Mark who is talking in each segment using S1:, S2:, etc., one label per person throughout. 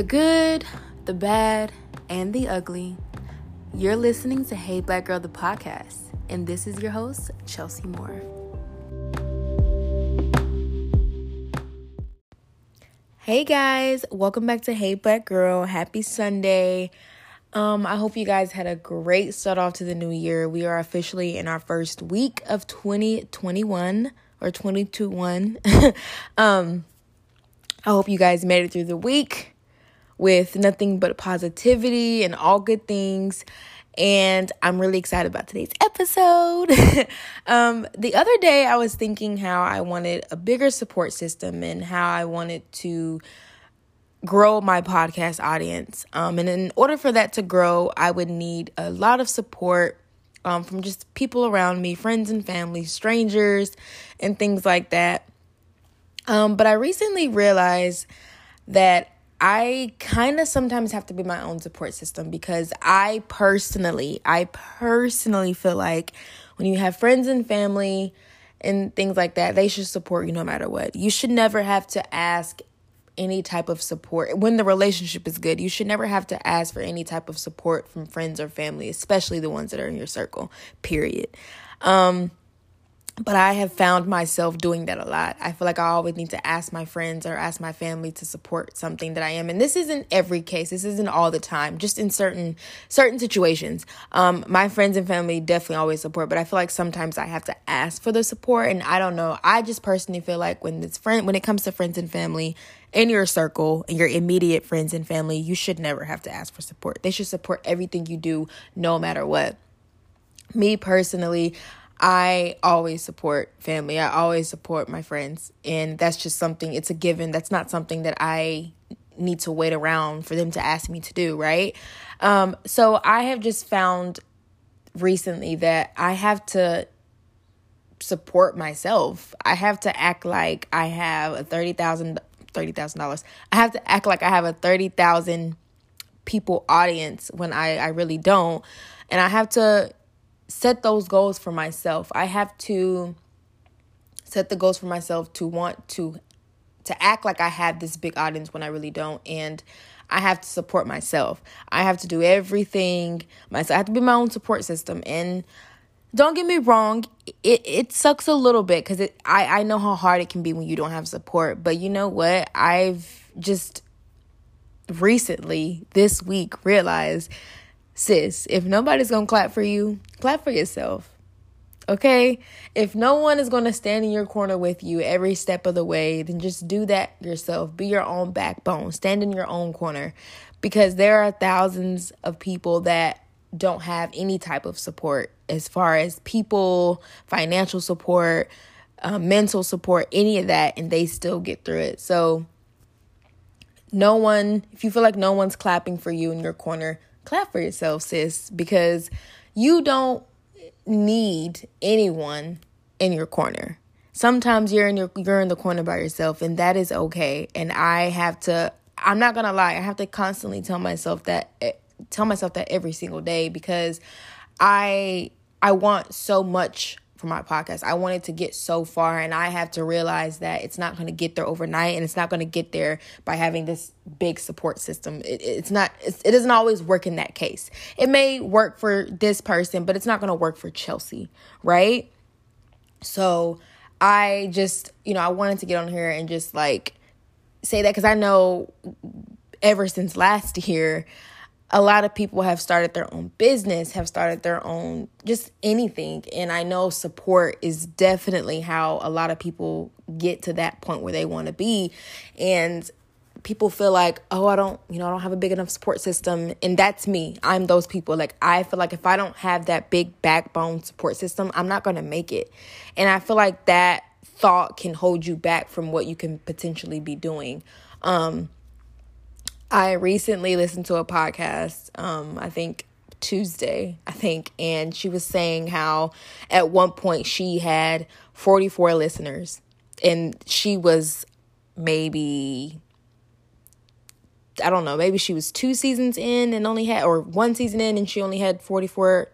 S1: The good, the bad, and the ugly. You're listening to Hey Black Girl, the podcast, and this is your host, Chelsea Moore. Hey guys, welcome back to Hey Black Girl. Happy Sunday. Um, I hope you guys had a great start off to the new year. We are officially in our first week of 2021 or 221. um, I hope you guys made it through the week with nothing but positivity and all good things. And I'm really excited about today's episode. um, the other day, I was thinking how I wanted a bigger support system and how I wanted to grow my podcast audience. Um, and in order for that to grow, I would need a lot of support um, from just people around me, friends and family, strangers, and things like that. Um, but I recently realized that I kind of sometimes have to be my own support system because I personally, I personally feel like when you have friends and family and things like that, they should support you no matter what. You should never have to ask any type of support when the relationship is good. You should never have to ask for any type of support from friends or family, especially the ones that are in your circle. Period. Um but I have found myself doing that a lot. I feel like I always need to ask my friends or ask my family to support something that I am. And this isn't every case. This isn't all the time. Just in certain certain situations. Um, my friends and family definitely always support, but I feel like sometimes I have to ask for the support. And I don't know. I just personally feel like when it's friend when it comes to friends and family in your circle and your immediate friends and family, you should never have to ask for support. They should support everything you do, no matter what. Me personally, I always support family. I always support my friends. And that's just something, it's a given. That's not something that I need to wait around for them to ask me to do, right? Um, so I have just found recently that I have to support myself. I have to act like I have a thirty thousand thirty thousand dollars. I have to act like I have a thirty thousand people audience when I, I really don't. And I have to set those goals for myself. I have to set the goals for myself to want to to act like I have this big audience when I really don't and I have to support myself. I have to do everything myself. I have to be my own support system and don't get me wrong, it, it sucks a little bit because it I, I know how hard it can be when you don't have support. But you know what? I've just recently, this week, realized sis, if nobody's gonna clap for you, clap for yourself. Okay? If no one is gonna stand in your corner with you every step of the way, then just do that yourself. Be your own backbone. Stand in your own corner. Because there are thousands of people that don't have any type of support as far as people, financial support, uh, mental support, any of that, and they still get through it. So, no one, if you feel like no one's clapping for you in your corner, clap for yourself, sis, because you don't need anyone in your corner. Sometimes you're in your you're in the corner by yourself and that is okay. And I have to I'm not going to lie. I have to constantly tell myself that eh, tell myself that every single day because I I want so much for my podcast. I wanted to get so far, and I have to realize that it's not going to get there overnight, and it's not going to get there by having this big support system. It, it's not. It's, it doesn't always work in that case. It may work for this person, but it's not going to work for Chelsea, right? So I just, you know, I wanted to get on here and just like say that because I know ever since last year a lot of people have started their own business, have started their own just anything. And I know support is definitely how a lot of people get to that point where they want to be. And people feel like, oh, I don't, you know, I don't have a big enough support system. And that's me. I'm those people. Like, I feel like if I don't have that big backbone support system, I'm not going to make it. And I feel like that thought can hold you back from what you can potentially be doing. Um, I recently listened to a podcast, um, I think Tuesday, I think, and she was saying how at one point she had 44 listeners and she was maybe I don't know, maybe she was two seasons in and only had or one season in and she only had 44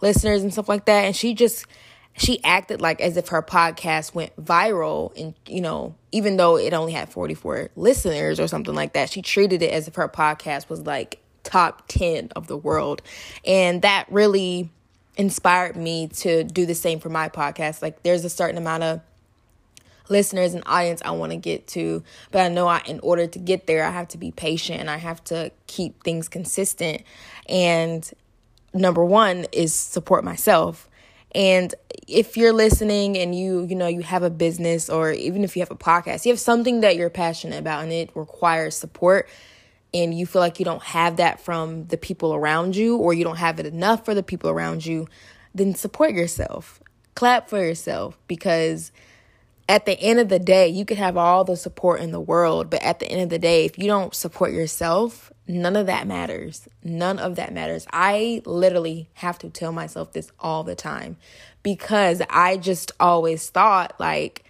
S1: listeners and stuff like that. And she just she acted like as if her podcast went viral and you know even though it only had 44 listeners or something like that she treated it as if her podcast was like top 10 of the world. And that really inspired me to do the same for my podcast. Like there's a certain amount of listeners and audience I want to get to but I know I in order to get there I have to be patient and I have to keep things consistent. And number 1 is support myself and if you're listening and you, you know, you have a business or even if you have a podcast, you have something that you're passionate about and it requires support and you feel like you don't have that from the people around you or you don't have it enough for the people around you, then support yourself. Clap for yourself because at the end of the day, you could have all the support in the world, but at the end of the day, if you don't support yourself, none of that matters. None of that matters. I literally have to tell myself this all the time because I just always thought like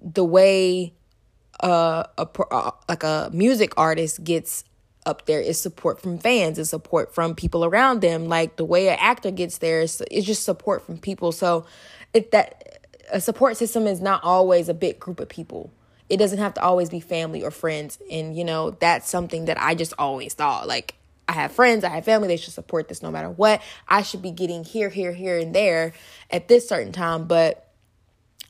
S1: the way a like a music artist gets up there is support from fans, is support from people around them. Like the way an actor gets there is, is just support from people. So if that a support system is not always a big group of people. It doesn't have to always be family or friends. And, you know, that's something that I just always thought like, I have friends, I have family, they should support this no matter what. I should be getting here, here, here, and there at this certain time. But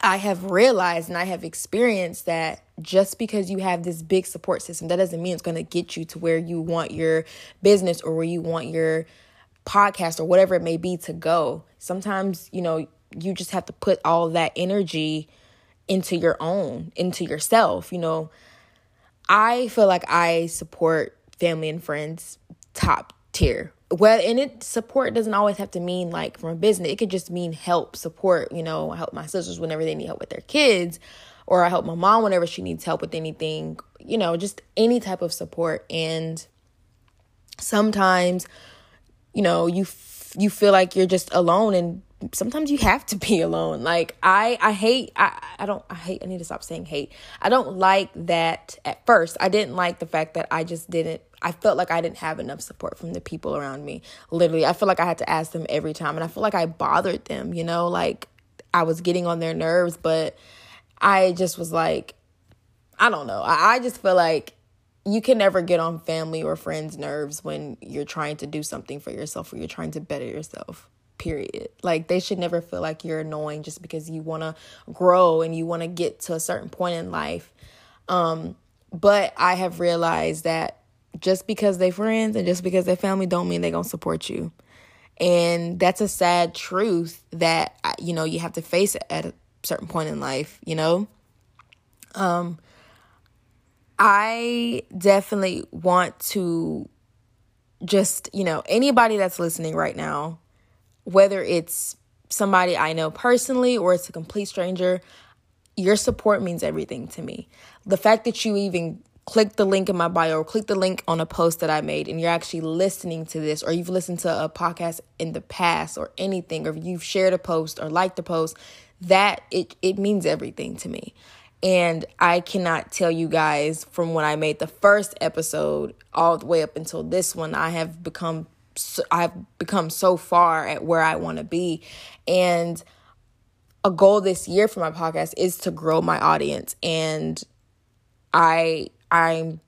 S1: I have realized and I have experienced that just because you have this big support system, that doesn't mean it's going to get you to where you want your business or where you want your podcast or whatever it may be to go. Sometimes, you know, you just have to put all that energy into your own, into yourself. You know, I feel like I support family and friends top tier. Well, and it support doesn't always have to mean like from a business. It could just mean help, support. You know, help my sisters whenever they need help with their kids, or I help my mom whenever she needs help with anything. You know, just any type of support. And sometimes, you know, you f- you feel like you're just alone and sometimes you have to be alone. Like i i hate i i don't i hate i need to stop saying hate. I don't like that at first. I didn't like the fact that i just didn't i felt like i didn't have enough support from the people around me. Literally i feel like i had to ask them every time and i feel like i bothered them you know? Like i was getting on their nerves but i just was like i don't know. I, I just feel like you can never get on family or friends nerves when you're trying to do something for yourself or you're trying to better yourself period. Like they should never feel like you're annoying just because you want to grow and you want to get to a certain point in life. Um but I have realized that just because they're friends and just because they family don't mean they're going to support you. And that's a sad truth that you know you have to face at a certain point in life, you know? Um I definitely want to just, you know, anybody that's listening right now, whether it's somebody I know personally or it's a complete stranger, your support means everything to me. The fact that you even click the link in my bio or click the link on a post that I made and you're actually listening to this or you've listened to a podcast in the past or anything or you've shared a post or liked a post, that it it means everything to me. And I cannot tell you guys from when I made the first episode all the way up until this one, I have become I've become so far at where I want to be. And a goal this year for my podcast is to grow my audience. And I I'm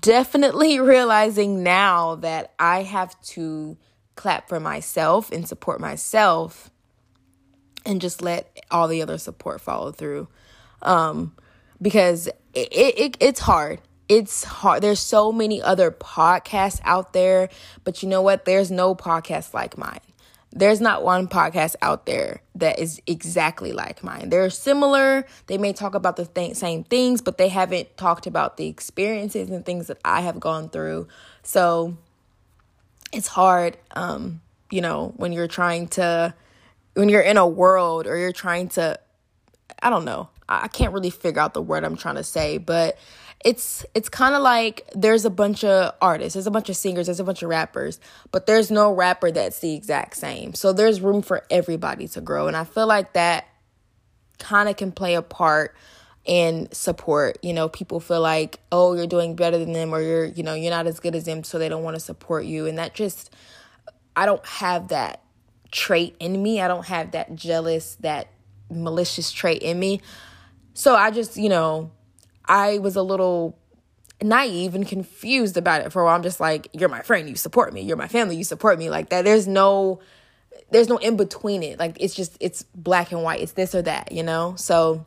S1: definitely realizing now that I have to clap for myself and support myself and just let all the other support follow through. Um because it, it it's hard it's hard. There's so many other podcasts out there, but you know what? There's no podcast like mine. There's not one podcast out there that is exactly like mine. They're similar. They may talk about the th- same things, but they haven't talked about the experiences and things that I have gone through. So it's hard, um, you know, when you're trying to, when you're in a world or you're trying to, I don't know. I can't really figure out the word I'm trying to say, but it's it's kind of like there's a bunch of artists, there's a bunch of singers, there's a bunch of rappers, but there's no rapper that's the exact same. So there's room for everybody to grow, and I feel like that kind of can play a part in support. You know, people feel like, "Oh, you're doing better than them or you're, you know, you're not as good as them, so they don't want to support you." And that just I don't have that trait in me. I don't have that jealous, that malicious trait in me. So I just, you know, I was a little naive and confused about it for a while. I'm just like, you're my friend, you support me. You're my family, you support me. Like that. There's no there's no in between it. Like it's just it's black and white. It's this or that, you know? So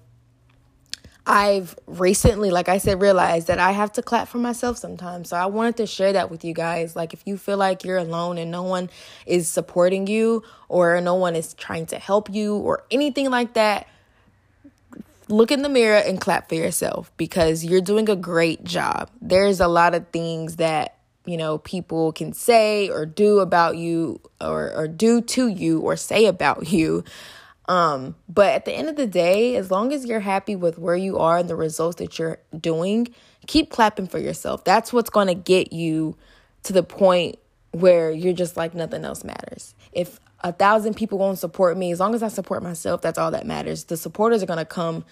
S1: I've recently, like I said, realized that I have to clap for myself sometimes. So I wanted to share that with you guys. Like, if you feel like you're alone and no one is supporting you or no one is trying to help you or anything like that, look in the mirror and clap for yourself because you're doing a great job. There's a lot of things that you know people can say or do about you or or do to you or say about you. Um but at the end of the day as long as you're happy with where you are and the results that you're doing keep clapping for yourself. That's what's going to get you to the point where you're just like nothing else matters. If a thousand people won't support me as long as i support myself that's all that matters the supporters are going to come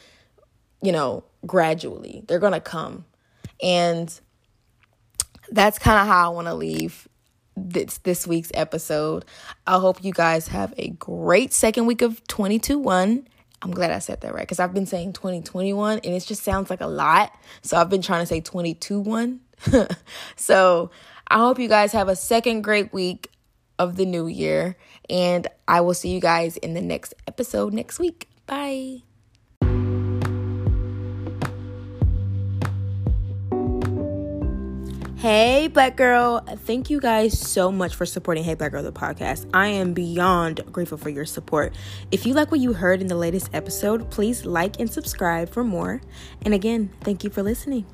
S1: you know gradually they're going to come and that's kind of how I want to leave this this week's episode. I hope you guys have a great second week of 22-1. I'm glad I said that right because I've been saying 2021 and it just sounds like a lot. So I've been trying to say 22-1. so I hope you guys have a second great week of the new year and I will see you guys in the next episode next week. Bye. Hey, Black Girl. Thank you guys so much for supporting Hey Black Girl, the podcast. I am beyond grateful for your support. If you like what you heard in the latest episode, please like and subscribe for more. And again, thank you for listening.